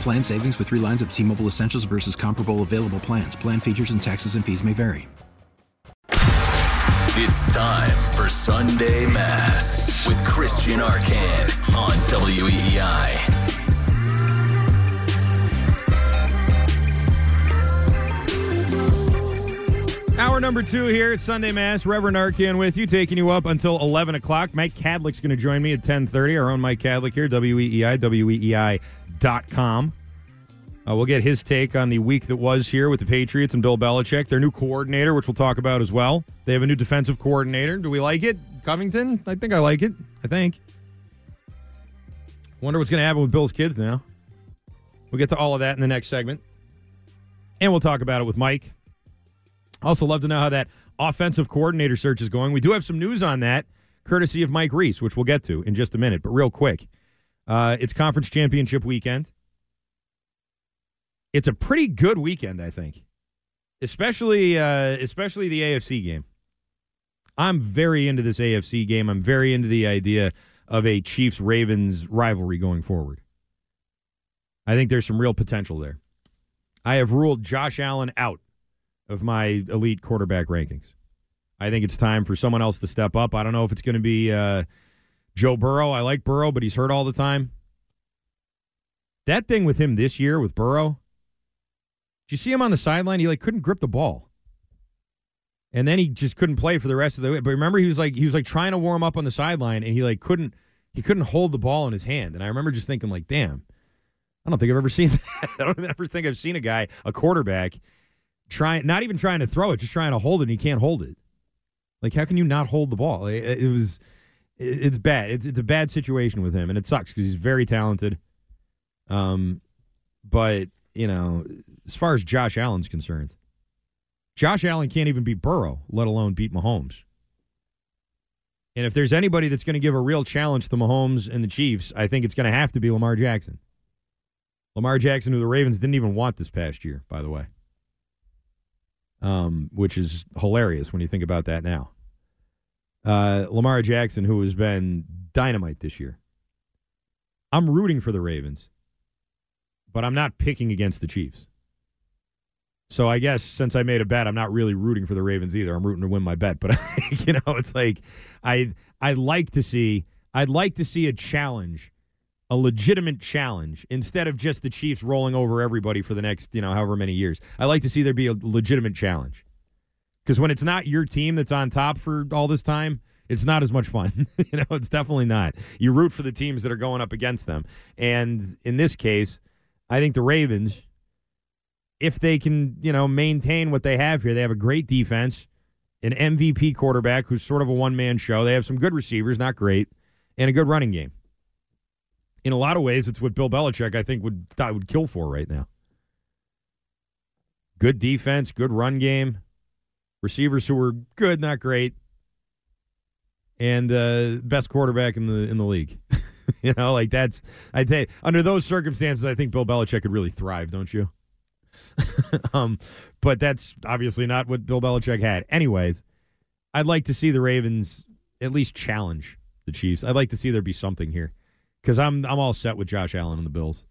Plan savings with three lines of T Mobile Essentials versus comparable available plans. Plan features and taxes and fees may vary. It's time for Sunday Mass with Christian Arcand on WEEI. Hour number two here at Sunday Mass. Reverend Arcand with you, taking you up until 11 o'clock. Mike Kadlick's going to join me at 10.30. Our own Mike Kadlick here, WEEI, WEEI.com. Uh, we'll get his take on the week that was here with the Patriots and Bill Belichick, their new coordinator, which we'll talk about as well. They have a new defensive coordinator. Do we like it? Covington? I think I like it. I think. Wonder what's going to happen with Bill's kids now. We'll get to all of that in the next segment. And we'll talk about it with Mike. Also, love to know how that offensive coordinator search is going. We do have some news on that, courtesy of Mike Reiss, which we'll get to in just a minute. But real quick, uh, it's conference championship weekend. It's a pretty good weekend, I think, especially uh, especially the AFC game. I'm very into this AFC game. I'm very into the idea of a Chiefs Ravens rivalry going forward. I think there's some real potential there. I have ruled Josh Allen out of my elite quarterback rankings. I think it's time for someone else to step up. I don't know if it's going to be uh, Joe Burrow. I like Burrow, but he's hurt all the time. That thing with him this year with Burrow, did you see him on the sideline? He like couldn't grip the ball, and then he just couldn't play for the rest of the. But remember, he was like he was like trying to warm up on the sideline, and he like couldn't he couldn't hold the ball in his hand. And I remember just thinking like, damn, I don't think I've ever seen that. I don't ever think I've seen a guy, a quarterback, trying not even trying to throw it, just trying to hold it, and he can't hold it. Like, how can you not hold the ball? It, it was, it, it's bad. It's it's a bad situation with him, and it sucks because he's very talented. Um, but you know, as far as Josh Allen's concerned, Josh Allen can't even beat Burrow, let alone beat Mahomes. And if there's anybody that's going to give a real challenge to Mahomes and the Chiefs, I think it's going to have to be Lamar Jackson. Lamar Jackson, who the Ravens didn't even want this past year, by the way um, which is hilarious when you think about that now. Uh, Lamar Jackson, who has been dynamite this year. I'm rooting for the Ravens, but I'm not picking against the Chiefs. So I guess since I made a bet, I'm not really rooting for the Ravens either. I'm rooting to win my bet, but you know, it's like I I like to see I'd like to see a challenge a legitimate challenge instead of just the Chiefs rolling over everybody for the next, you know, however many years. I like to see there be a legitimate challenge. Because when it's not your team that's on top for all this time, it's not as much fun. you know, it's definitely not. You root for the teams that are going up against them. And in this case, I think the Ravens, if they can, you know, maintain what they have here, they have a great defense, an MVP quarterback who's sort of a one man show. They have some good receivers, not great, and a good running game in a lot of ways, it's what Bill Belichick I think would I would kill for right now. Good defense, good run game, receivers who were good, not great, and uh, best quarterback in the in the league. you know, like that's I'd say under those circumstances, I think Bill Belichick could really thrive, don't you? um, but that's obviously not what Bill Belichick had. Anyways, I'd like to see the Ravens at least challenge the Chiefs. I'd like to see there be something here because I'm I'm all set with Josh Allen and the Bills.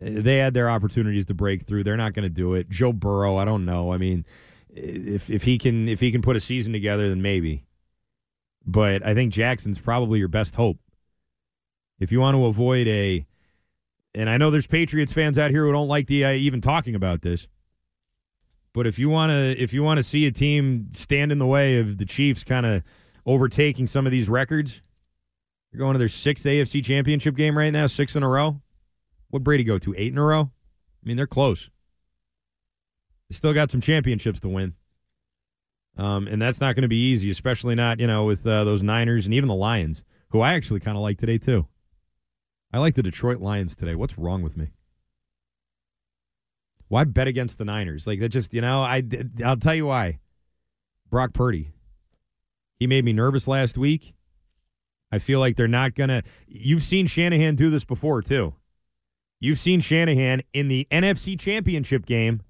They had their opportunities to break through. They're not going to do it. Joe Burrow, I don't know. I mean, if if he can if he can put a season together, then maybe. But I think Jackson's probably your best hope. If you want to avoid a and I know there's Patriots fans out here who don't like the uh, even talking about this. But if you want to if you want to see a team stand in the way of the Chiefs kind of overtaking some of these records, you're going to their sixth AFC championship game right now, six in a row. What Brady go to? Eight in a row? I mean, they're close. They still got some championships to win. Um, and that's not going to be easy, especially not, you know, with uh, those Niners and even the Lions, who I actually kind of like today, too. I like the Detroit Lions today. What's wrong with me? Why bet against the Niners? Like that just, you know, I I'll tell you why. Brock Purdy. He made me nervous last week. I feel like they're not going to You've seen Shanahan do this before too. You've seen Shanahan in the NFC Championship game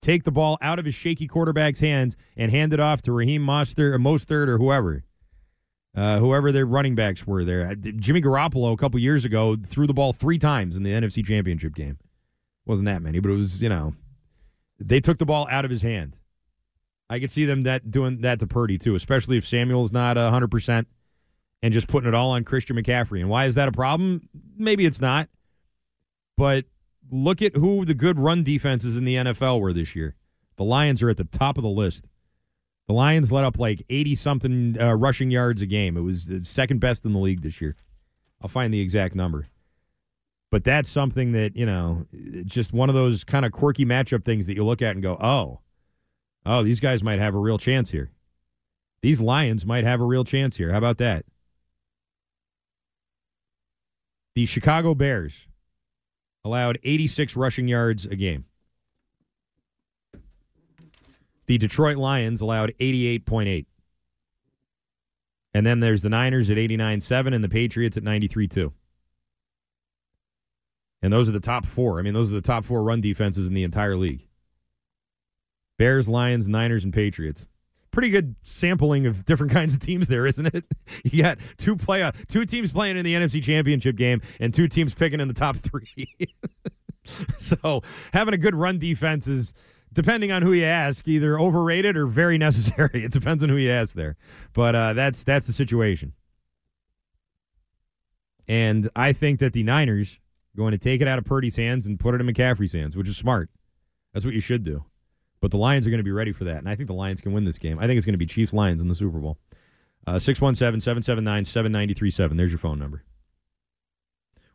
take the ball out of his shaky quarterback's hands and hand it off to Raheem Mostert or Mostert or whoever. Uh, whoever their running backs were there. Uh, Jimmy Garoppolo a couple years ago threw the ball three times in the NFC Championship game wasn't that many, but it was you know they took the ball out of his hand. I could see them that doing that to Purdy too, especially if Samuel's not hundred percent and just putting it all on Christian McCaffrey. And why is that a problem? Maybe it's not, but look at who the good run defenses in the NFL were this year. The Lions are at the top of the list. The Lions let up like 80 something uh, rushing yards a game. It was the second best in the league this year. I'll find the exact number. But that's something that, you know, just one of those kind of quirky matchup things that you look at and go, oh, oh, these guys might have a real chance here. These Lions might have a real chance here. How about that? The Chicago Bears allowed 86 rushing yards a game. The Detroit Lions allowed 88.8. And then there's the Niners at 89.7 and the Patriots at 93.2. And those are the top four. I mean, those are the top four run defenses in the entire league Bears, Lions, Niners, and Patriots. Pretty good sampling of different kinds of teams there, isn't it? You got two play two teams playing in the NFC Championship game and two teams picking in the top three. so having a good run defense is depending on who you ask, either overrated or very necessary. It depends on who you ask there. But uh, that's that's the situation. And I think that the Niners going to take it out of Purdy's hands and put it in McCaffrey's hands, which is smart. That's what you should do. But the Lions are going to be ready for that. And I think the Lions can win this game. I think it's going to be Chiefs Lions in the Super Bowl. Uh, 617 779 7937. There's your phone number.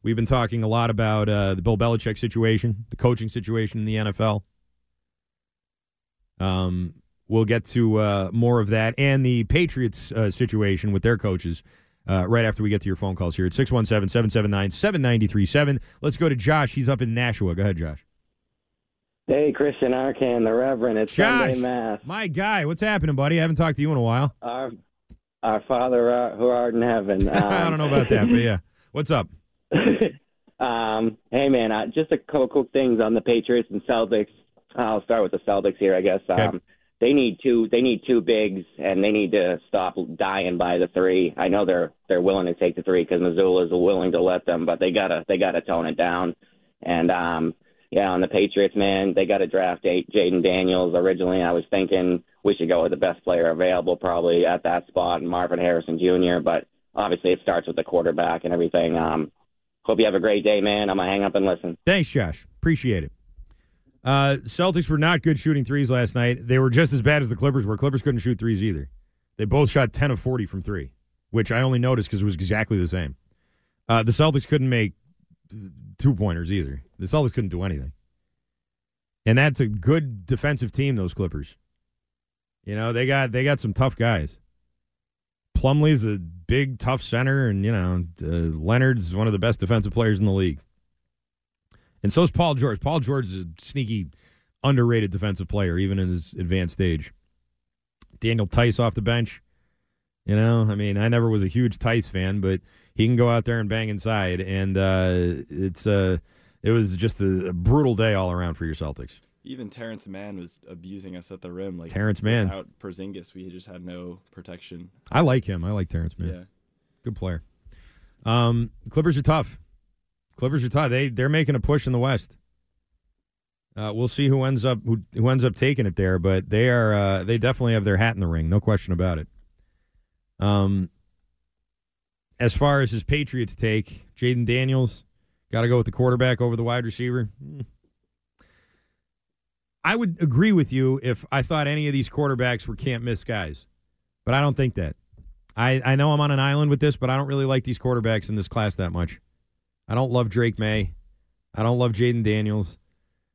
We've been talking a lot about uh, the Bill Belichick situation, the coaching situation in the NFL. Um, we'll get to uh, more of that and the Patriots uh, situation with their coaches uh, right after we get to your phone calls here at 617 779 7937. Let's go to Josh. He's up in Nashua. Go ahead, Josh. Hey, Christian Arcand, the Reverend. It's Josh, Sunday Mass. My guy, what's happening, buddy? I haven't talked to you in a while. Our, our Father uh, who art in heaven. Um, I don't know about that, but yeah. What's up? um, hey, man, uh, just a couple quick things on the Patriots and Celtics. I'll start with the Celtics here, I guess. Okay. Um, they need two they need two bigs and they need to stop dying by the three. I know they're they're willing to take the three because Mazzulla is willing to let them, but they gotta they gotta tone it down. And um yeah, on the Patriots, man, they got to draft Jayden Daniels. Originally, I was thinking we should go with the best player available, probably at that spot, Marvin Harrison Jr. But obviously, it starts with the quarterback and everything. Um, hope you have a great day, man. I'm gonna hang up and listen. Thanks, Josh. Appreciate it. Uh, Celtics were not good shooting threes last night. They were just as bad as the Clippers were. Clippers couldn't shoot threes either. They both shot 10 of 40 from three, which I only noticed because it was exactly the same. Uh, the Celtics couldn't make two pointers either. The Celtics couldn't do anything. And that's a good defensive team, those Clippers. You know, they got they got some tough guys. Plumlee's a big, tough center, and you know uh, Leonard's one of the best defensive players in the league. And so is Paul George. Paul George is a sneaky, underrated defensive player, even in his advanced age. Daniel Theis off the bench. You know, I mean, I never was a huge Theis fan, but he can go out there and bang inside, and uh, it's uh, it was just a, a, brutal day all around for your Celtics. Even Terance Mann was abusing us at the rim. Like Terance Mann, without Porzingis, we just had no protection. I like him. I like Terance Mann. Yeah, good player. Um, Clippers are tough. Clippers are tough. They they're making a push in the West. Uh, we'll see who ends up who, who ends up taking it there, but they are uh, they definitely have their hat in the ring, no question about it. Um, as far as his Patriots take, Jayden Daniels Got to go with the quarterback over the wide receiver. Hmm. I would agree with you if I thought any of these quarterbacks were can't miss guys, but I don't think that. I, I know I'm on an island with this, but I don't really like these quarterbacks in this class that much. I don't love Drake Maye. I don't love Jayden Daniels.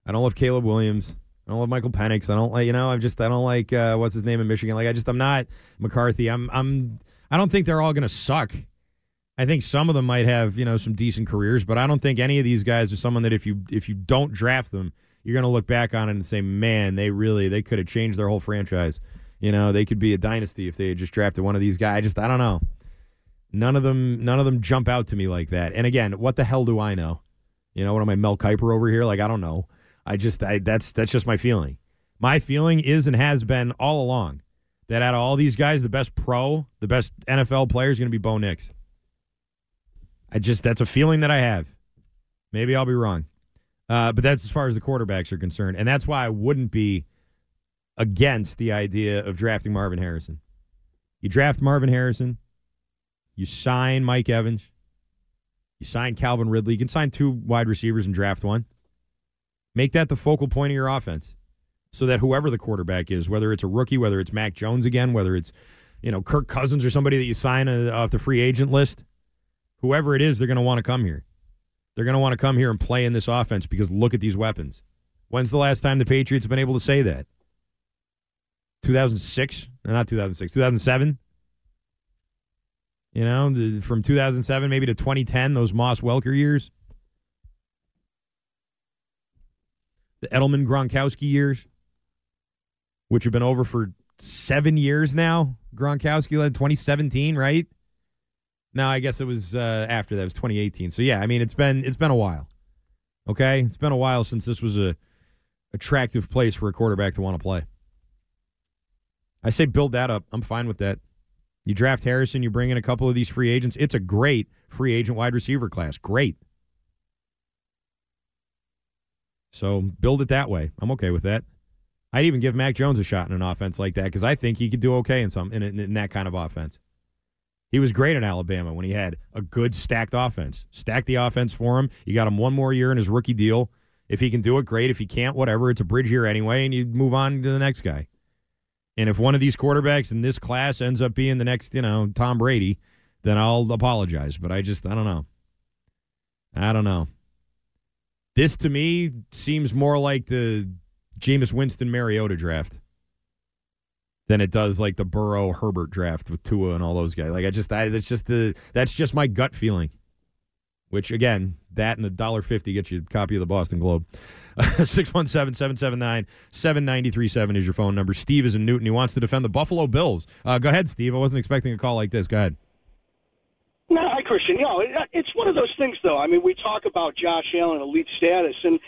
I don't love Caleb Williams. I don't love Michael Penix. I don't like you know. I'm just I don't like uh, what's his name in Michigan. Like I just I'm not McCarthy. I'm I'm I don't think they're all going to suck. I think some of them might have you know some decent careers, but I don't think any of these guys are someone that if you if you don't draft them, you're going to look back on it and say, man, they really they could have changed their whole franchise. You know, they could be a dynasty if they had just drafted one of these guys. I just I don't know. None of them none of them jump out to me like that. And again, what the hell do I know? You know, what am I Mel Kiper over here? Like I don't know. I just I that's that's just my feeling. My feeling is and has been all along that out of all these guys, the best pro, the best NFL player is going to be Bo Nix. I just that's a feeling that I have. Maybe I'll be wrong, uh, but that's as far as the quarterbacks are concerned, and that's why I wouldn't be against the idea of drafting Marvin Harrison. You draft Marvin Harrison, you sign Mike Evans, you sign Calvin Ridley. You can sign two wide receivers and draft one. Make that the focal point of your offense so that whoever the quarterback is, whether it's a rookie, whether it's Mac Jones again, whether it's, you know, Kirk Cousins or somebody that you sign uh, off the free agent list, whoever it is, they're going to want to come here. They're going to want to come here and play in this offense because look at these weapons. When's the last time the Patriots have been able to say that? 2006? No, not 2006, 2007? You know, from 2007 maybe to 2010, those Moss Welker years. The Edelman Gronkowski years, which have been over for seven years now. Gronkowski led 2017, right? No, I guess it was uh, after that. It was 2018. So yeah, I mean it's been it's been a while. Okay, it's been a while since this was a attractive place for a quarterback to want to play. I say build that up. I'm fine with that. You draft Harrison, you bring in a couple of these free agents. It's a great free agent wide receiver class. Great. So build it that way. I'm okay with that. I'd even give Mac Jones a shot in an offense like that because I think he could do okay in some in, in that kind of offense. He was great in Alabama when he had a good stacked offense. Stack the offense for him. You got him one more year in his rookie deal. If he can do it, great. If he can't, whatever. It's a bridge year anyway, and you move on to the next guy. And if one of these quarterbacks in this class ends up being the next, you know, Tom Brady, then I'll apologize. But I just, I don't know. I don't know. This to me seems more like the Jameis Winston Mariota draft than it does like the Burrow Herbert draft with Tua and all those guys. Like I just I that's just the that's just my gut feeling. Which again, that and the dollar fifty gets you a copy of the Boston Globe. 617-779-7937 is your phone number. Steve is in Newton. He wants to defend the Buffalo Bills. Uh, go ahead, Steve. I wasn't expecting a call like this. Go ahead. Hi, Christian. You know, it's one of those things, though. I mean, we talk about Josh Allen elite status, and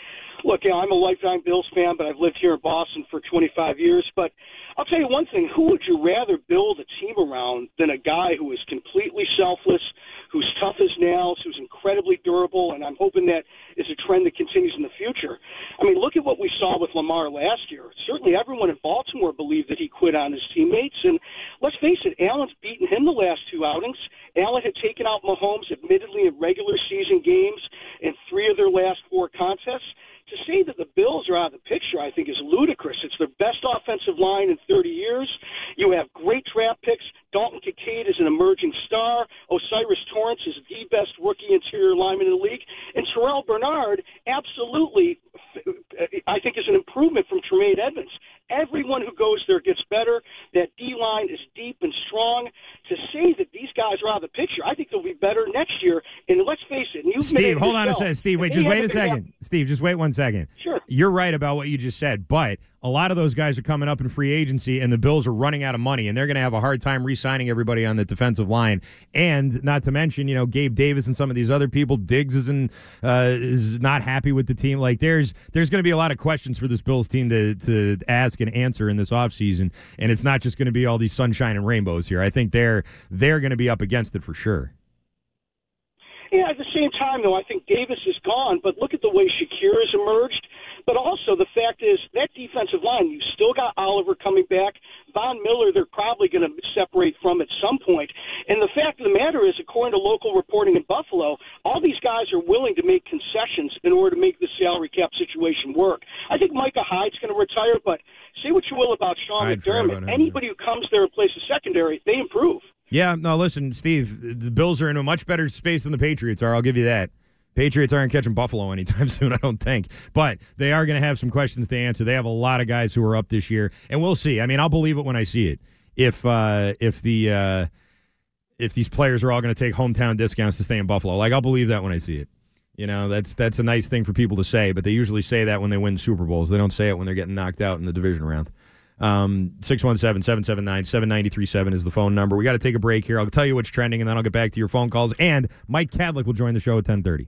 look, you know, I'm a lifetime Bills fan, but I've lived here in Boston for 25 years. But I'll tell you one thing: who would you rather build a team around than a guy who is completely selfless, who's tough as nails, who's incredibly durable, and I'm hoping that is a trend that continues in the future. I mean, look at what we saw with Lamar last year. Certainly, everyone in Baltimore believed that he quit on his teammates, and let's face it, Allen's beaten him the last two outings. Allen had taken out Mahomes, admittedly in regular season games, in three of their last four contests to say that the Bills are out of the picture, I think, is ludicrous. It's their best offensive line in 30 years. You have great draft picks. Dalton Kincaid is an emerging star. O'Cyrus Torrence is the best rookie interior lineman in the league. And Terrel Bernard, absolutely, I think, is an improvement from Tremaine Edmunds. Everyone who goes there gets better. That D line is deep and strong. To say that these guys are out of the picture, I think they'll be better next year. And let's face it, you've Steve, hold yourself, on a second. Steve, wait, just wait a second. Steve, just wait one second. Sure. You're right about what you just said, but a lot of those guys are coming up in free agency, and the Bills are running out of money, and they're going to have a hard time re-signing everybody on the defensive line. And not to mention, you know, Gabe Davis and some of these other people. Diggs is in, uh, is not happy with the team. Like there's there's going to be a lot of questions for this Bills team to to ask and answer in this offseason. and it's not just going to be all these sunshine and rainbows here. I think they're they're going to be up against it for sure. Yeah, at the same time, though, I think Davis is gone, but look at the way Shakir has emerged. But also, the fact is that defensive line, you still got Oliver coming back. Von Miller, they're probably going to separate from at some point. And the fact of the matter is, according to local reporting in Buffalo, all these guys are willing to make concessions in order to make the salary cap situation work. I think Micah Hyde's going to retire, but say what you will about Sean Hyde, forgot about McDermott. Anybody who comes there and plays the secondary, they improve. Yeah, no, listen, Steve, the Bills are in a much better space than the Patriots are. I'll give you that. Patriots aren't catching Buffalo anytime soon, I don't think. But they are going to have some questions to answer. They have a lot of guys who are up this year, and we'll see. I mean, I'll believe it when I see it. If uh, if the uh, if these players are all going to take hometown discounts to stay in Buffalo, like I'll believe that when I see it. You know, that's that's a nice thing for people to say, but they usually say that when they win Super Bowls. They don't say it when they're getting knocked out in the division round. Um, 617-779-7937 is the phone number. We got to take a break here. I'll tell you what's trending, and then I'll get back to your phone calls. And Mike Kadlick will join the show at 1030.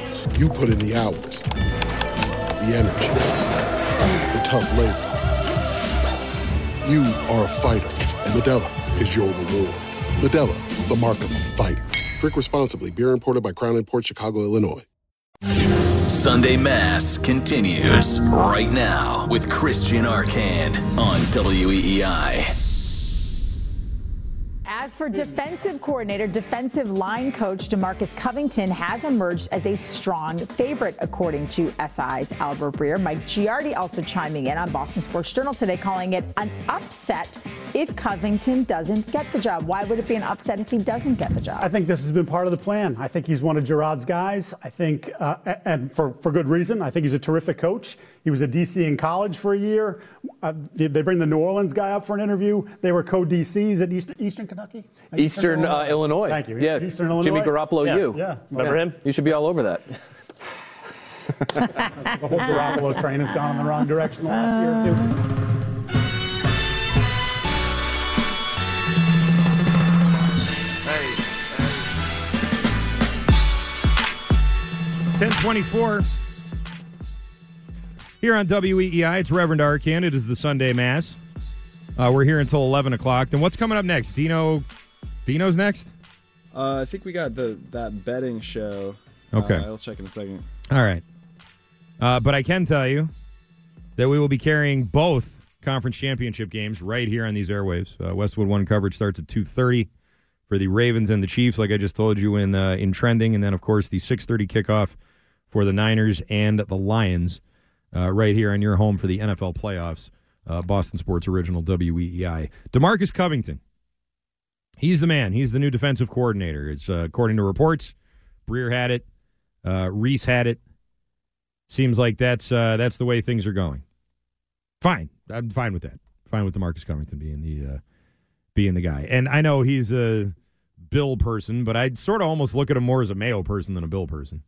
You put in the hours, the energy, the tough labor. You are a fighter, and Modelo is your reward. Modelo, the mark of a fighter. Drink responsibly. Beer imported by Crown Port Chicago, Illinois. Sunday Mass continues right now with Christian Arcand on WEEI. As for defensive coordinator, defensive line coach Demarcus Covington has emerged as a strong favorite, according to SI's Albert Breer. Mike Giardi also chiming in on Boston Sports Journal today, calling it an upset if Covington doesn't get the job. Why would it be an upset if he doesn't get the job? I think this has been part of the plan. I think he's one of Jerod's guys. I think, uh, and for, for good reason, I think he's a terrific coach. He was a DC in college for a year. Uh, they bring the New Orleans guy up for an interview. They were co-DCs at Eastern, Eastern Kentucky? Eastern, uh, Illinois. Thank you. Yeah. Eastern Illinois. Jimmy Garoppolo, yeah, you. Yeah. Remember yeah. him? You should be all over that. the whole Garoppolo train has gone in the wrong direction the last year or two. Ten twenty-four here on WEEI. It's Reverend Arcand. It is the Sunday Mass. Uh, we're here until eleven o'clock. Then what's coming up next? Dino, Dino's next. Uh, I think we got the that betting show. Okay. Uh, I'll check in a second. All right. Uh, but I can tell you that we will be carrying both conference championship games right here on these airwaves. Uh, Westwood One coverage starts at two thirty for the Ravens and the Chiefs, like I just told you in uh, in trending, and then of course the six thirty kickoff for the Niners and the Lions uh, right here on your home for the NFL playoffs. Uh, Boston Sports Original WEEI. Demarcus Covington. He's the man. He's the new defensive coordinator. It's uh, according to reports. Breer had it. Uh, Reiss had it. Seems like that's uh, that's the way things are going. Fine, I'm fine with that. Fine with Demarcus Covington being the uh, being the guy. And I know he's a Bill person, but I'd sort of almost look at him more as a Mayo person than a Bill person.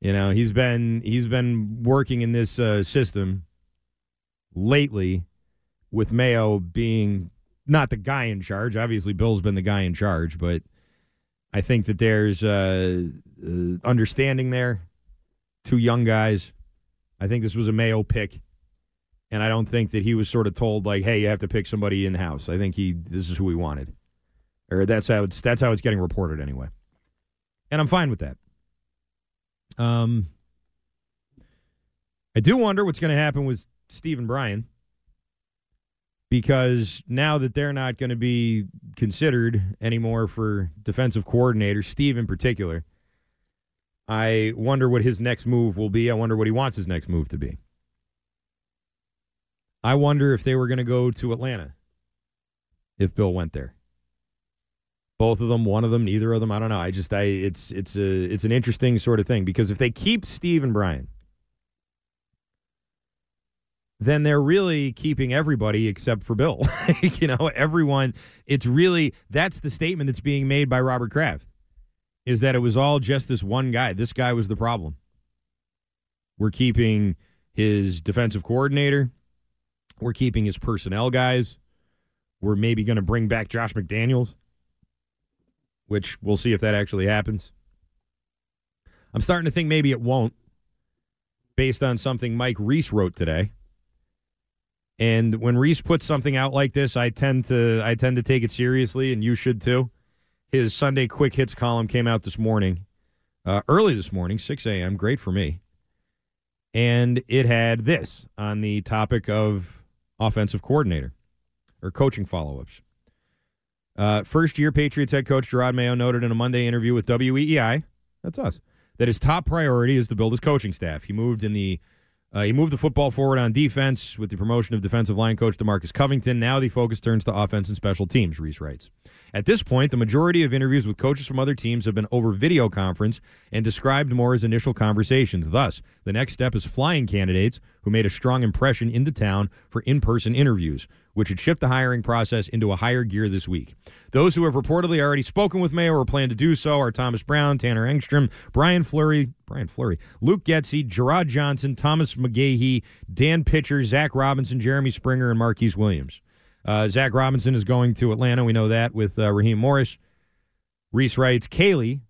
You know, he's been he's been working in this uh, system lately with Mayo being not the guy in charge. Obviously, Bill's been the guy in charge, but I think that there's uh, uh, understanding there. Two young guys. I think this was a Mayo pick, and I don't think that he was sort of told like, "Hey, you have to pick somebody in house." I think he this is who we wanted, or that's how it's that's how it's getting reported anyway, and I'm fine with that. Um, I do wonder what's going to happen with Steve and Brian because now that they're not going to be considered anymore for defensive coordinator, Steve in particular, I wonder what his next move will be. I wonder what he wants his next move to be. I wonder if they were going to go to Atlanta if Bill went there. Both of them, one of them, neither of them, I don't know. I just I it's it's a it's an interesting sort of thing because if they keep Steve and Brian, then they're really keeping everybody except for Bill. you know, everyone. It's really that's the statement that's being made by Robert Kraft is that it was all just this one guy. This guy was the problem. We're keeping his defensive coordinator. We're keeping his personnel guys. We're maybe going to bring back Josh McDaniels, which we'll see if that actually happens. I'm starting to think maybe it won't, based on something Mike Reiss wrote today. And when Reiss puts something out like this, I tend to I tend to take it seriously, and you should too. His Sunday quick hits column came out this morning, uh, early this morning, 6 a.m. Great for me. And it had this on the topic of offensive coordinator or coaching follow ups. Uh, first year Patriots head coach Jerod Mayo noted in a Monday interview with WEEI, that's us, that his top priority is to build his coaching staff. He moved in the uh, he moved the football forward on defense with the promotion of defensive line coach Demarcus Covington. Now the focus turns to offense and special teams, Reiss writes. At this point, the majority of interviews with coaches from other teams have been over video conference and described more as initial conversations. Thus, the next step is flying candidates who made a strong impression into town for in person interviews, which would shift the hiring process into a higher gear this week. Those who have reportedly already spoken with Mayo or plan to do so are Thomas Brown, Tanner Engstrand, Brian Fleury, Brian Fleury, Luke Getsy, Jerrod Johnson, Thomas McGaughey, Dan Pitcher, Zach Robinson, Jeremy Springer, and Marquice Williams. Uh, Zach Robinson is going to Atlanta. We know that with uh, Raheem Morris. Reiss writes Caley,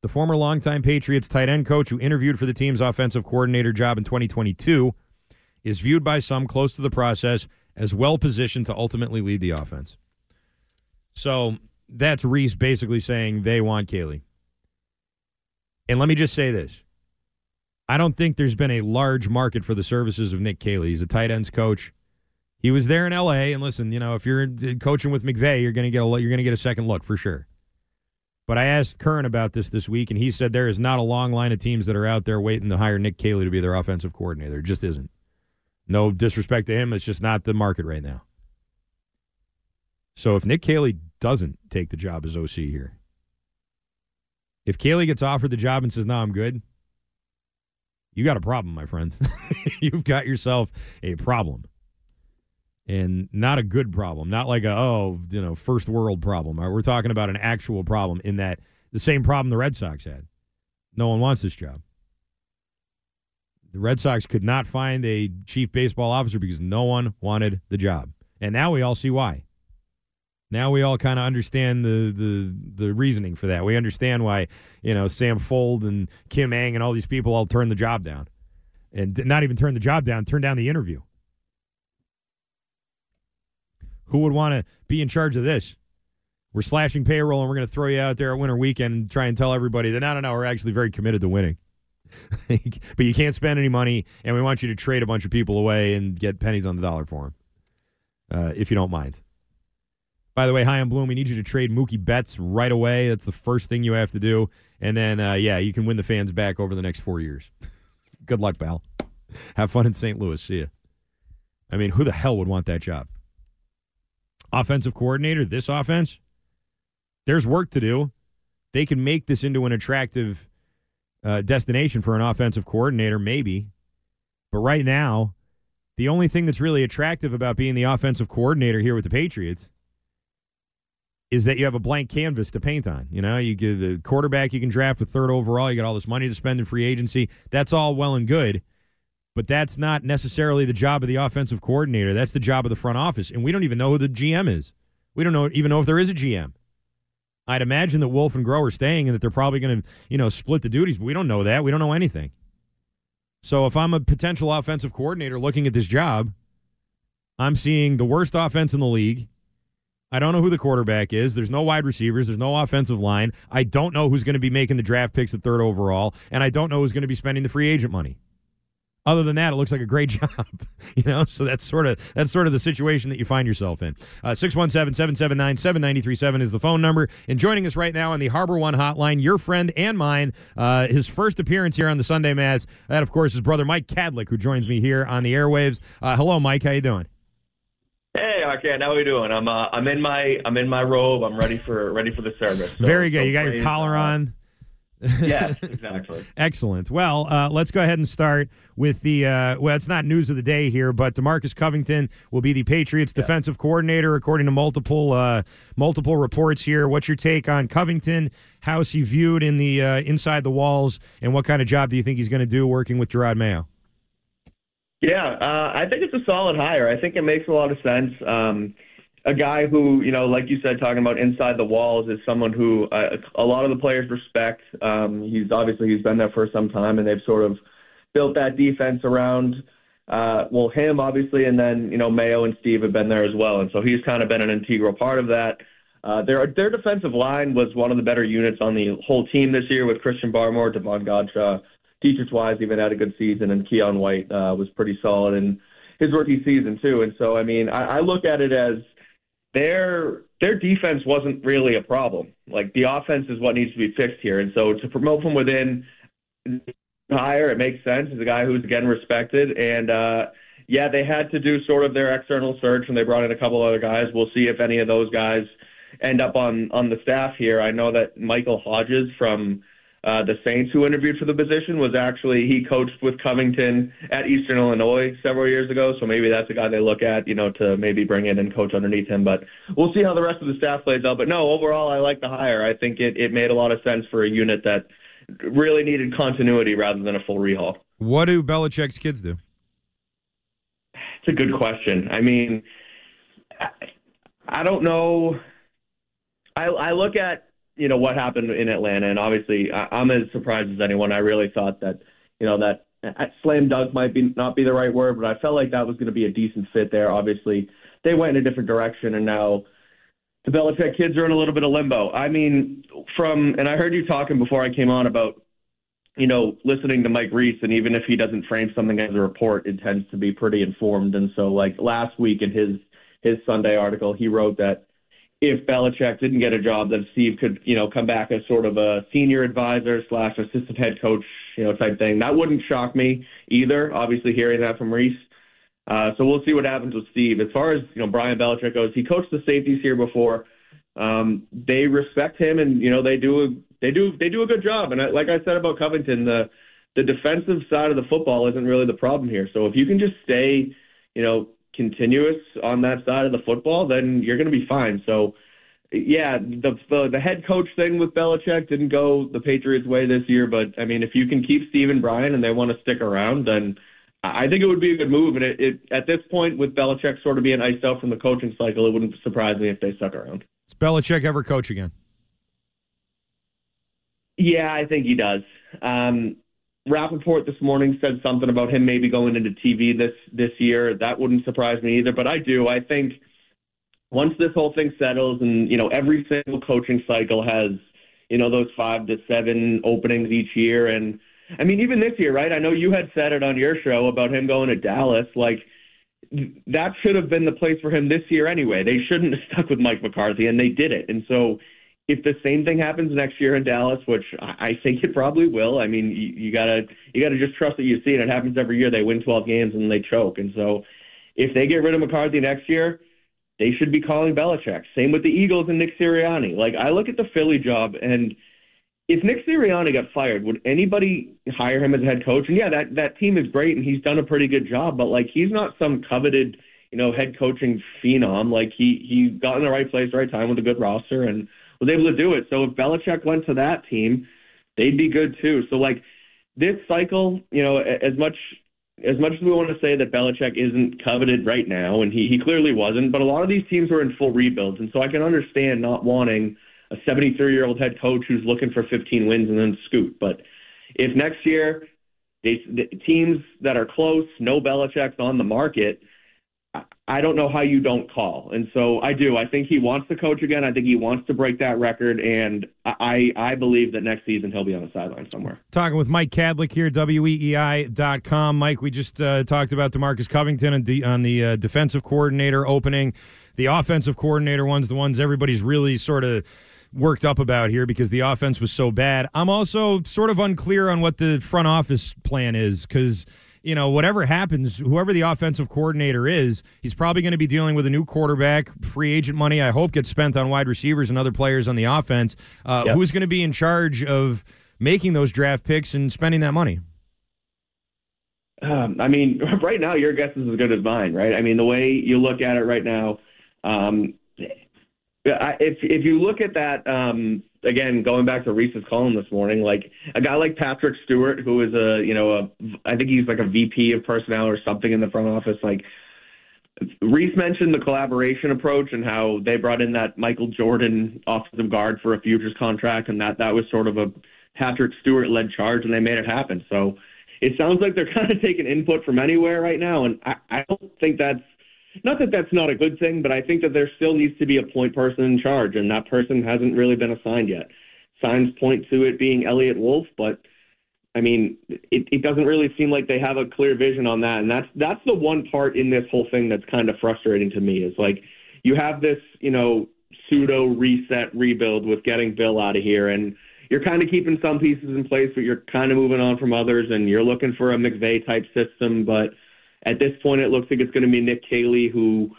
the former longtime Patriots tight end coach who interviewed for the team's offensive coordinator job in 2022, is viewed by some close to the process as well positioned to ultimately lead the offense. So that's Reiss basically saying they want Caley. And let me just say this. I don't think there's been a large market for the services of Nick Caley. He's a tight ends coach. He was there in L.A. And listen, you know, if you're coaching with McVay, you're to get a you're to get a second look for sure. But I asked Kern about this this week, and he said there is not a long line of teams that are out there waiting to hire Nick Caley to be their offensive coordinator. There just isn't. No disrespect to him, it's just not the market right now. So if Nick Caley doesn't take the job as OC here, if Caley gets offered the job and says, "No, I'm good," you got a problem, my friend. You've got yourself a problem and not a good problem, not like a oh you know first world problem. We're talking about an actual problem in that the same problem the Red Sox had. No one wants this job. The Red Sox could not find a chief baseball officer because no one wanted the job, and now we all see why. Now we all kind of understand the, the the reasoning for that. We understand why you know Sam Fuld and Kim Ng and all these people all turned the job down, and not even turn the job down, turn down the interview. Who would want to be in charge of this? We're slashing payroll and we're going to throw you out there at winter weekend and try and tell everybody that no, no, no, we're actually very committed to winning. but you can't spend any money, and we want you to trade a bunch of people away and get pennies on the dollar for them, uh, if you don't mind. By the way, Chaim Bloom, we need you to trade Mookie Betts right away. That's the first thing you have to do. And then, uh, yeah, you can win the fans back over the next four years. Good luck, pal. Have fun in St. Louis. See you. I mean, who the hell would want that job? offensive coordinator, this offense, there's work to do. They can make this into an attractive uh, destination for an offensive coordinator, maybe. But right now, the only thing that's really attractive about being the offensive coordinator here with the Patriots is that you have a blank canvas to paint on. You know, you get the quarterback you can draft with third overall, you got all this money to spend in free agency. That's all well and good but that's not necessarily the job of the offensive coordinator. That's the job of the front office, and we don't even know who the GM is. We don't know even know if there is a GM. I'd imagine that Wolf and Groh are staying, and that they're probably going to you know split the duties, but we don't know that. We don't know anything. So if I'm a potential offensive coordinator looking at this job, I'm seeing the worst offense in the league. I don't know who the quarterback is. There's no wide receivers. There's no offensive line. I don't know who's going to be making the draft picks at third overall, and I don't know who's going to be spending the free agent money. Other than that, it looks like a great job. you know, so that's sort of that's sort of the situation that you find yourself in. Uh, 617-779-7937 is the phone number. And joining us right now on the Harbor One hotline, your friend and mine, uh, his first appearance here on the Sunday Mass. That, of course, is brother Mike Kadlick, who joins me here on the airwaves. Uh, hello, Mike. How you doing? Hey, Arcand, how are we doing? I'm uh, I'm in my I'm in my robe. I'm ready for ready for the service. So, Very good. you got your collar on. Yes, exactly. Excellent. Well, uh, let's go ahead and start with the. Uh, well, it's not news of the day here, but Demarcus Covington will be the Patriots' defensive coordinator, according to multiple uh, multiple reports here. What's your take on Covington? How's he viewed in the uh, inside the walls, and what kind of job do you think he's going to do working with Jerod Mayo? Yeah, uh, I think it's a solid hire. I think it makes a lot of sense. Um, a guy who, you know, like you said, talking about inside the walls is someone who uh, a lot of the players respect. Um, he's obviously he's been there for some time, and they've sort of built that defense around. Uh, well, him obviously, and then you know Mayo and Steve have been there as well, and so he's kind of been an integral part of that. Uh, their their defensive line was one of the better units on the whole team this year with Christian Barmore, Davon Godchaux, Deatrich Wise even had a good season, and Keion White uh, was pretty solid in his rookie season too. And so, I mean, I, I look at it as their their defense wasn't really a problem. Like the offense is what needs to be fixed here. And so, to promote from within, hire it makes sense. He's a guy who's again respected, and uh, yeah, they had to do sort of their external search, and they brought in a couple other guys. We'll see if any of those guys end up on on the staff here. I know that Michael Hodges from uh, the Saints who interviewed for the position was actually he coached with Covington at Eastern Illinois several years ago, so maybe that's a guy they look at, you know, to maybe bring in and coach underneath him. But we'll see how the rest of the staff plays out. But no, overall, I like the hire. I think it it made a lot of sense for a unit that really needed continuity rather than a full rehaul. What do Belichick's kids do? It's a good question. I mean, I, I don't know. I I look at you know what happened in Atlanta, and obviously I, I'm as surprised as anyone. I really thought that you know that at slam dunk might be not be the right word, but I felt like that was going to be a decent fit there. Obviously, they went in a different direction, and now the Belichick kids are in a little bit of limbo. I mean, from and I heard you talking before I came on about you know listening to Mike Reiss, and even if he doesn't frame something as a report, it tends to be pretty informed. And so, like last week in his his Sunday article, he wrote that if Belichick didn't get a job, then Steve could, you know, come back as sort of a senior advisor slash assistant head coach, you know, type thing. That wouldn't shock me either. Obviously, hearing that from Reiss. Uh, so we'll see what happens with Steve. As far as you know, Brian Belichick goes, he coached the safeties here before. Um, they respect him, and you know they do a, they do they do a good job. And I, like I said about Covington, the the defensive side of the football isn't really the problem here. So if you can just stay, you know, continuous on that side of the football, then you're going to be fine. So, yeah, the, the the head coach thing with Belichick didn't go the Patriots' way this year, but I mean, if you can keep Steven Bryan and they want to stick around, then I think it would be a good move. And it, it at this point, with Belichick sort of being iced out from the coaching cycle, it wouldn't surprise me if they stuck around. Does Belichick ever coach again? Yeah, I think he does. Um, Rapoport this morning said something about him maybe going into TV this this year. That wouldn't surprise me either. But I do. I think once this whole thing settles, and you know, every single coaching cycle has you know those five to seven openings each year, and I mean even this year, right? I know you had said it on your show about him going to Dallas. Like that should have been the place for him this year anyway. They shouldn't have stuck with Mike McCarthy, and they did it. And so if the same thing happens next year in Dallas, which I think it probably will, I mean, you, you gotta you gotta just trust that you see it. It happens every year. They win 12 games and they choke, and so if they get rid of McCarthy next year, they should be calling Belichick. Same with the Eagles and Nick Sirianni. Like I look at the Philly job, and if Nick Sirianni got fired, would anybody hire him as a head coach? And yeah, that that team is great, and he's done a pretty good job, but like he's not some coveted you know head coaching phenom. Like he he got in the right place, right time with a good roster, and was able to do it. So if Belichick went to that team, they'd be good too. So like this cycle, you know, as much as much as we want to say that Belichick isn't coveted right now, and he he clearly wasn't, but a lot of these teams are in full rebuilds, and so I can understand not wanting a 73 year old head coach who's looking for 15 wins and then scoot. But if next year they, the teams that are close, no Belichick's on the market, I don't know how you don't call. And so I do. I think he wants to coach again. I think he wants to break that record, and I I believe that next season he'll be on the sideline somewhere. Talking with Mike Kadlick here, weei.com. Mike, we just uh, talked about Demarcus Covington on the, on the uh, defensive coordinator opening. The offensive coordinator one's the ones everybody's really sort of worked up about here because the offense was so bad. I'm also sort of unclear on what the front office plan is because – you know, whatever happens, whoever the offensive coordinator is, he's probably going to be dealing with a new quarterback. Free agent money, I hope, gets spent on wide receivers and other players on the offense. Uh, yep. Who's going to be in charge of making those draft picks and spending that money? Um, I mean, right now, your guess is as good as mine, right? I mean, the way you look at it right now, um, if if you look at that um, again, going back to Reiss's column this morning, like a guy like Patrick Stewart, who is a you know a I think he's like a VP of personnel or something in the front office, like. Reese mentioned the collaboration approach and how they brought in that Michael Jordan offensive guard for a futures contract, and that that was sort of a Patrick Stewart led charge, and they made it happen. So it sounds like they're kind of taking input from anywhere right now, and I, I don't think that's not that that's not a good thing, but I think that there still needs to be a point person in charge, and that person hasn't really been assigned yet. Signs point to it being Eliot Wolf, but I mean, it, it doesn't really seem like they have a clear vision on that, and that's that's the one part in this whole thing that's kind of frustrating to me. Is like you have this, you know, pseudo reset rebuild with getting Bill out of here, and you're kind of keeping some pieces in place, but you're kind of moving on from others, and you're looking for a McVay type system, but at this point, it looks like it's going to be Nick Caley, who,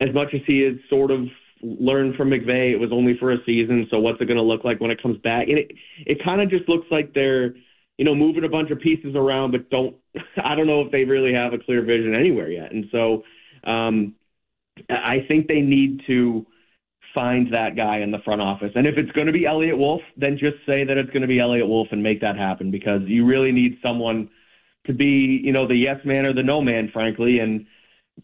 as much as he has sort of learned from McVay, it was only for a season. So what's it going to look like when it comes back? And it it kind of just looks like they're you know moving a bunch of pieces around, but don't I don't know if they really have a clear vision anywhere yet. And so um, I think they need to find that guy in the front office. And if it's going to be Eliot Wolf, then just say that it's going to be Eliot Wolf and make that happen because you really need someone to be, you know, the yes man or the no man, frankly, and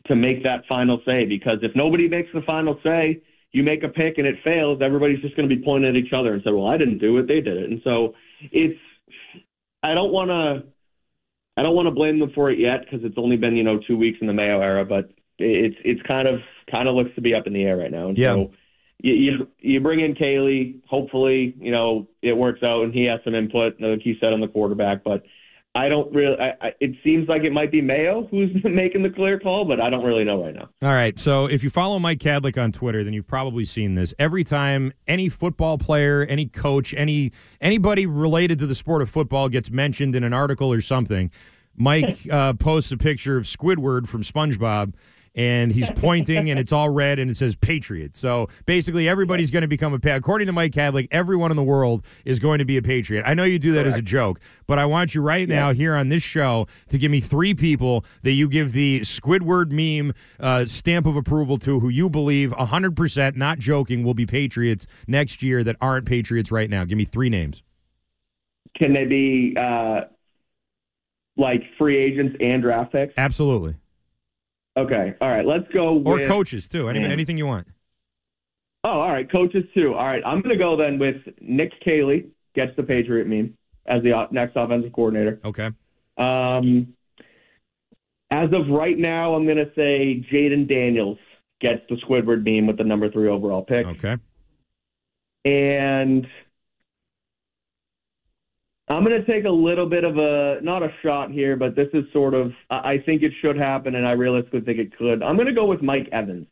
to make that final say. Because if nobody makes the final say, you make a pick and it fails, everybody's just going to be pointing at each other and say, "Well, I didn't do it; they did it." And so it's, I don't want to, I don't want to blame them for it yet because it's only been you know two weeks in the Mayo era, but it's it's kind of kind of looks to be up in the air right now. And yeah. so you, you you bring in Caley, hopefully you know it works out and he has some input, like you said on the quarterback, but I don't really. I, I, it seems like it might be Mayo who's making the clear call, but I don't really know right now. All right. So if you follow Mike Kadlick on Twitter, then you've probably seen this. Every time any football player, any coach, any anybody related to the sport of football gets mentioned in an article or something, Mike uh, posts a picture of Squidward from SpongeBob and he's pointing and it's all red and it says Patriot. So basically, everybody's going to become a Patriot. According to Mike Kadlick, everyone in the world is going to be a Patriot. I know you do that Correct. as a joke, but I want you right now here on this show to give me three people that you give the Squidward meme uh, stamp of approval to who you believe 100%, not joking, will be Patriots next year that aren't Patriots right now. Give me three names. Can they be uh, like free agents and draft picks? Absolutely. Okay. All right. Let's go. Or coaches too. Any, anything you want. Oh, all right. Coaches too. All right. I'm going to go then with Nick Caley gets the Patriot meme as the next offensive coordinator. Okay. Um, as of right now, I'm going to say Jayden Daniels gets the Squidward meme with the number three overall pick. Okay. And I'm going to take a little bit of a not a shot here, but this is sort of I think it should happen, and I realistically think it could. I'm going to go with Mike Evans.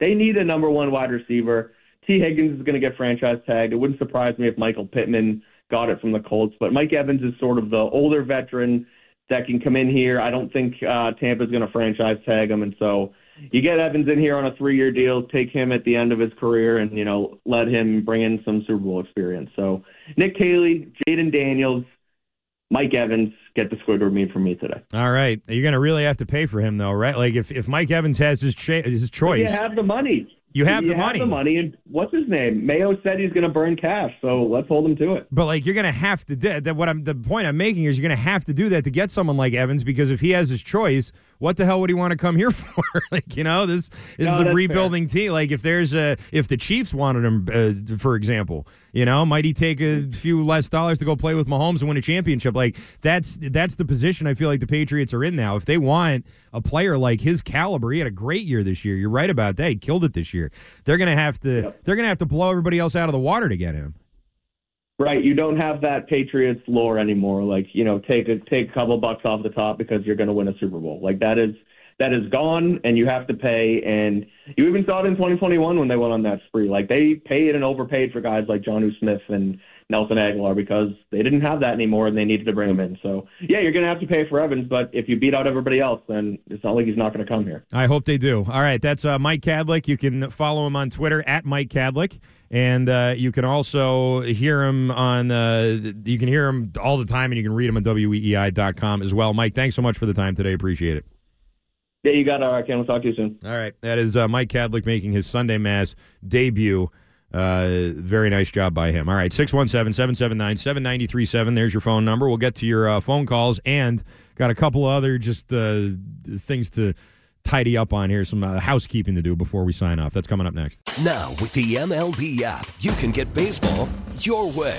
They need a number one wide receiver. Tee Higgins is going to get franchise tagged. It wouldn't surprise me if Michael Pittman got it from the Colts, but Mike Evans is sort of the older veteran that can come in here. I don't think uh, Tampa's going to franchise tag him, and so you get Evans in here on a three-year deal, take him at the end of his career, and you know let him bring in some Super Bowl experience. So Nick Caley, Jayden Daniels, Mike Evans get the Squidward meme from me today. All right, you're going to really have to pay for him though, right? Like if, if Mike Evans has his cha- his choice, you have the money. You have you the money. the money, and what's his name? Mayo said he's going to burn cash, so let's hold him to it. But like you're gonna have to do that. What I'm the point I'm making is you're gonna have to do that to get someone like Evans because if he has his choice, what the hell would he want to come here for? like you know, this, this No, is a rebuilding team. Like if there's a if the Chiefs wanted him, uh, for example, you know, might he take a few less dollars to go play with Mahomes and win a championship? Like that's that's the position I feel like the Patriots are in now. If they want a player like his caliber, he had a great year this year. You're right about that. He killed it this year. They're gonna have to they're gonna have to blow everybody else out of the water to get him. Right, you don't have that Patriots lore anymore. Like you know, take a take a couple bucks off the top because you're going to win a Super Bowl. Like that is that is gone, and you have to pay. And you even saw it in 2021 when they went on that spree. Like they paid and overpaid for guys like Jonnu Smith and Nelson Agholor because they didn't have that anymore, and they needed to bring him in. So yeah, you're going to have to pay for Evans, but if you beat out everybody else, then it's not like he's not going to come here. I hope they do. All right, that's uh, Mike Kadlick. You can follow him on Twitter at Mike Kadlick, and uh, you can also hear him on. Uh, you can hear him all the time, and you can read him on weei.com as well. Mike, thanks so much for the time today. Appreciate it. Yeah, you got it. All right, Ken. We'll talk to you soon. All right, that is uh, Mike Kadlick making his Sunday Mass debut. Uh, very nice job by him. All right, 617 779 7937. There's your phone number. We'll get to your uh, phone calls and got a couple other just uh, things to tidy up on here, some uh, housekeeping to do before we sign off. That's coming up next. Now, with the MLB app, you can get baseball your way.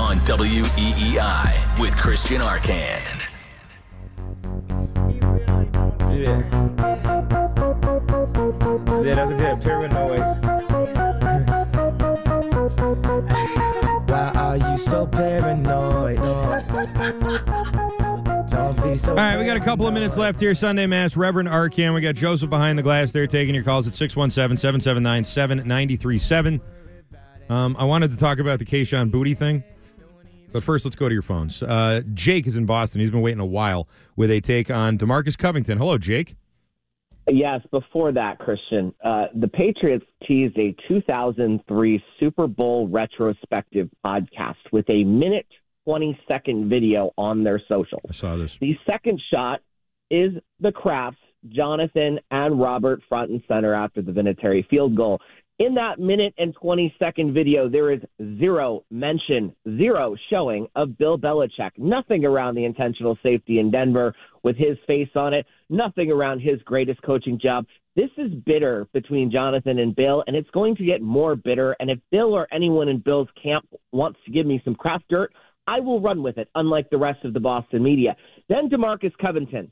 on WEEI with Christian Arcand. Yeah. Yeah, that's a good paranoid. Why are you so paranoid? Don't be so All right, we got a couple of minutes left here. Sunday Mass, Reverend Arcand. We got Joseph behind the glass there taking your calls at 617 779 7937. Um, I wanted to talk about the Kayshawn Boutte thing, but first let's go to your phones. Uh, Jake is in Boston. He's been waiting a while with a take on DeMarcus Covington. Hello, Jake. Yes, before that, Christian, uh, the Patriots teased a 2003 Super Bowl retrospective podcast with a minute 20 second video on their social. I saw this. The second shot is the Krafts, Jonathan and Robert front and center after the Vinatieri field goal. In that minute and 20 second video, there is zero mention, zero showing of Bill Belichick. Nothing around the intentional safety in Denver with his face on it. Nothing around his greatest coaching job. This is bitter between Jonathan and Bill, and it's going to get more bitter. And if Bill or anyone in Bill's camp wants to give me some Kraft dirt, I will run with it, unlike the rest of the Boston media. Then DeMarcus Covington.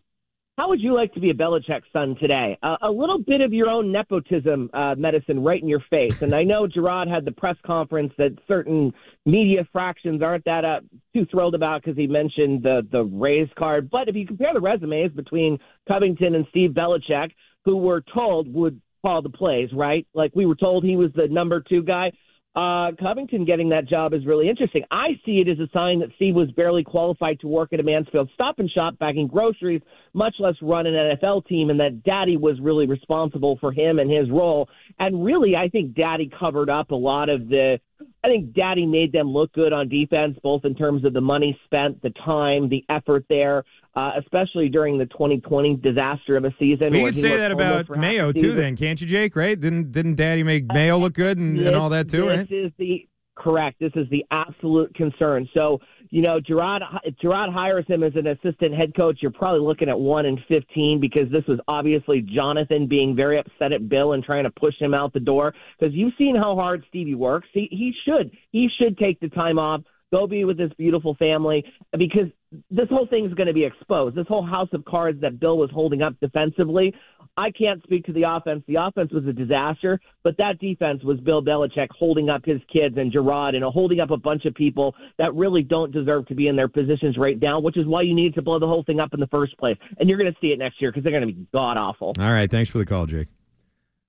How would you like to be a Belichick son today? Uh, a little bit of your own nepotism uh, medicine right in your face. And I know Jerod had the press conference that certain media fractions aren't that uh, too thrilled about because he mentioned the the raise card. But if you compare the resumes between Covington and Steve Belichick, who were told would call the plays, right? Like we were told he was the number two guy. Uh, Covington getting that job is really interesting. I see it as a sign that Steve was barely qualified to work at a Mansfield stop and shop bagging groceries, much less run an NFL team, and that Daddy was really responsible for him and his role. And really, I think Daddy covered up a lot of the. I think Daddy made them look good on defense, both in terms of the money spent, the time, the effort there, uh, especially during the 2020 disaster of a season. You could say that about Mayo too, then, can't you, Jake? Right? Didn't didn't Daddy make Mayo look good and, and all that too? This Right? is the correct. This is the absolute concern. So you know, Jerod Jerod hires him as an assistant head coach. You're probably looking at one in fifteen because this was obviously Jonathan being very upset at Bill and trying to push him out the door. Because you've seen how hard Stevie works. He he should he should take the time off. Go be with this beautiful family because this whole thing is going to be exposed. This whole house of cards that Bill was holding up defensively. I can't speak to the offense. The offense was a disaster, but that defense was Bill Belichick holding up his kids and Jerod and holding up a bunch of people that really don't deserve to be in their positions right now, which is why you needed to blow the whole thing up in the first place. And you're going to see it next year because they're going to be god awful. All right, thanks for the call, Jake.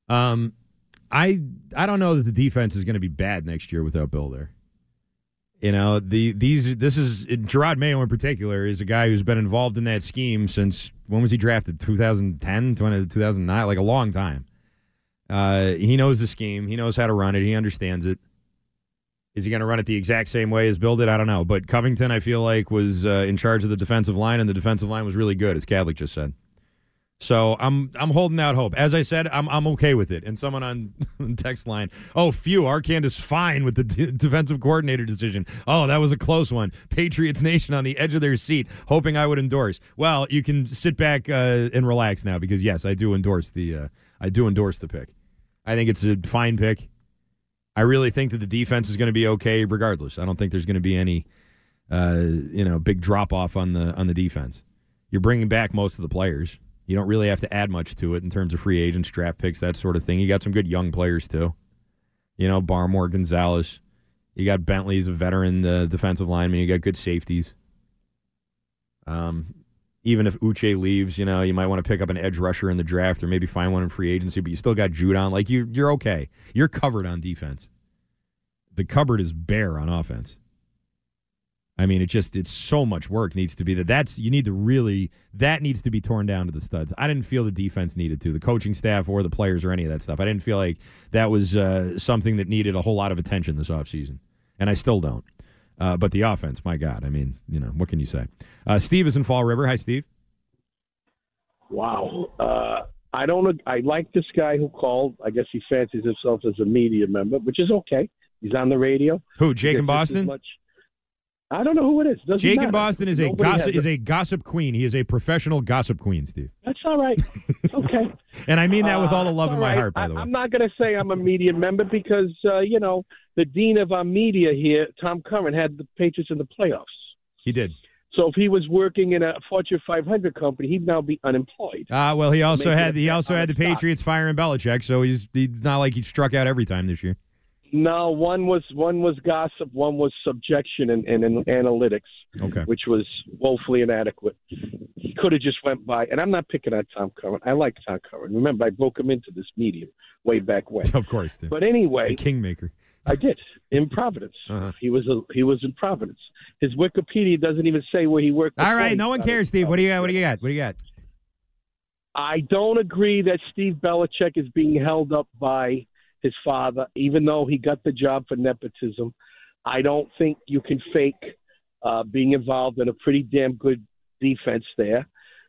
Um, I I don't know that the defense is going to be bad next year without Bill there. You know, the these this is Jerod Mayo in particular is a guy who's been involved in that scheme since when was he drafted? 2010, 2009, like a long time. Uh, he knows the scheme. He knows how to run it. He understands it. Is he going to run it the exact same way as Bill did? I don't know. But Covington, I feel like, was uh, in charge of the defensive line, and the defensive line was really good, as Kadlick just said. So I'm I'm holding out hope. As I said, I'm I'm okay with it. And someone on text line, oh, phew, Arcand is fine with the d- defensive coordinator decision. Oh, that was a close one. Patriots Nation on the edge of their seat, hoping I would endorse. Well, you can sit back uh, and relax now because yes, I do endorse the uh, I do endorse the pick. I think it's a fine pick. I really think that the defense is going to be okay regardless. I don't think there's going to be any uh, you know big drop off on the on the defense. You're bringing back most of the players. You don't really have to add much to it in terms of free agents, draft picks, that sort of thing. You got some good young players too. You know, Barmore, Gonzalez. You got Bentley's a veteran the defensive lineman. You got good safeties. Um, even if Uche leaves, you know, you might want to pick up an edge rusher in the draft or maybe find one in free agency, but you still got Judon. Like you you're okay. You're covered on defense. The cupboard is bare on offense. I mean, it just it's so much work needs to be that. That's you need to really that needs to be torn down to the studs. I didn't feel the defense needed to, the coaching staff or the players or any of that stuff. I didn't feel like that was uh, something that needed a whole lot of attention this offseason. and I still don't. Uh, but the offense, my God, I mean, you know, what can you say? Uh, Steve is in Fall River. Hi, Steve. Wow. Uh, I don't. I like this guy who called. I guess he fancies himself as a media member, which is okay. He's on the radio. Who? Jake in Gets just as Boston. much- I don't know who it is. Doesn't Jake in. Boston is a gossip is a gossip queen. He is a professional gossip queen, Steve. That's all right. Okay. And I mean that with all the Uh, love it's in my right. heart, by I, the way. I'm not going to say I'm a media member because, uh, you know, the dean of our media here, Tom Curran, had the Patriots in the playoffs. He did. So if he was working in a Fortune 500 company, he'd now be unemployed. Uh, well, he also had he also had the. Patriots firing Belichick, so he's he's not like he struck out every time this year. No, one was one was gossip, one was subjection and, and, and analytics, Okay. which was woefully inadequate. He could have just went by, and I'm not picking on Tom Curran. I like Tom Curran. Remember, I broke him into this medium way back when. Of course, Steve. But anyway, the kingmaker. I did in Providence. Uh-huh. He was a, he was in Providence. His Wikipedia doesn't even say where he worked. All right, no one cares, Steve. What do you got? What do you got? What do you got? I don't agree that Steve Belichick is being held up by his father, even though he got the job for nepotism. I don't think you can fake uh, being involved in a pretty damn good defense there.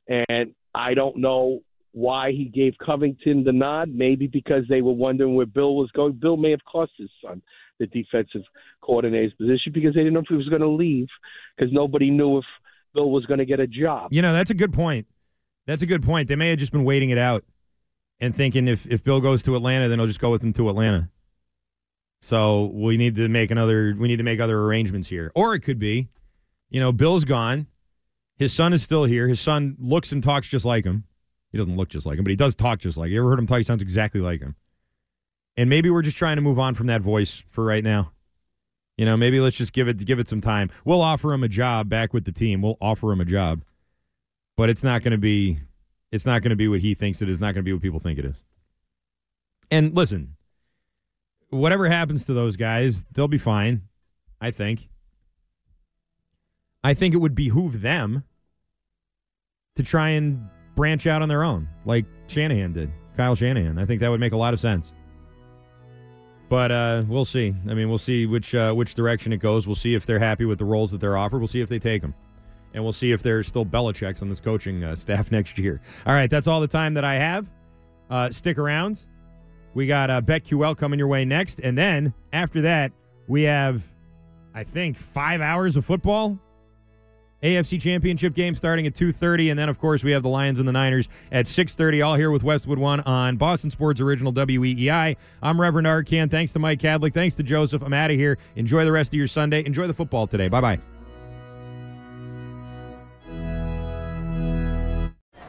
And I don't know why he gave Covington the nod. Maybe because they were wondering where Bill was going. Bill may have cost his son the defensive coordinator's position because they didn't know if he was going to leave because nobody knew if Bill was going to get a job. You know, that's a good point. That's a good point. They may have just been waiting it out and thinking if, if Bill goes to Atlanta, then he'll just go with him to Atlanta. So we need to make another we need to make other arrangements here. Or it could be, you know, Bill's gone. His son is still here. His son looks and talks just like him. He doesn't look just like him, but he does talk just like. Him. You ever heard him talk? He sounds exactly like him. And maybe we're just trying to move on from that voice for right now. You know, maybe let's just give it give it some time. We'll offer him a job back with the team. We'll offer him a job. But it's not going to be it's not going to be what he thinks it is, not going to be what people think it is. And listen, whatever happens to those guys, they'll be fine, I think. I think it would behoove them to try and branch out on their own, like Shanahan did, Kyle Shanahan. I think that would make a lot of sense. But uh, we'll see. I mean, we'll see which uh, which direction it goes. We'll see if they're happy with the roles that they're offered. We'll see if they take them, and we'll see if there's still Belichick's on this coaching uh, staff next year. All right, that's all the time that I have. Uh, stick around. We got uh, BetQL coming your way next, and then after that, we have, I think, five hours of football. AFC Championship game starting at 2:30 and then of course we have the Lions and the Niners at 6:30 all here with Westwood 1 on Boston Sports Original WEEI. I'm Reverend Arcand. Thanks to Mike Kadlick, thanks to Joseph. I'm out of here. Enjoy the rest of your Sunday. Enjoy the football today. Bye-bye.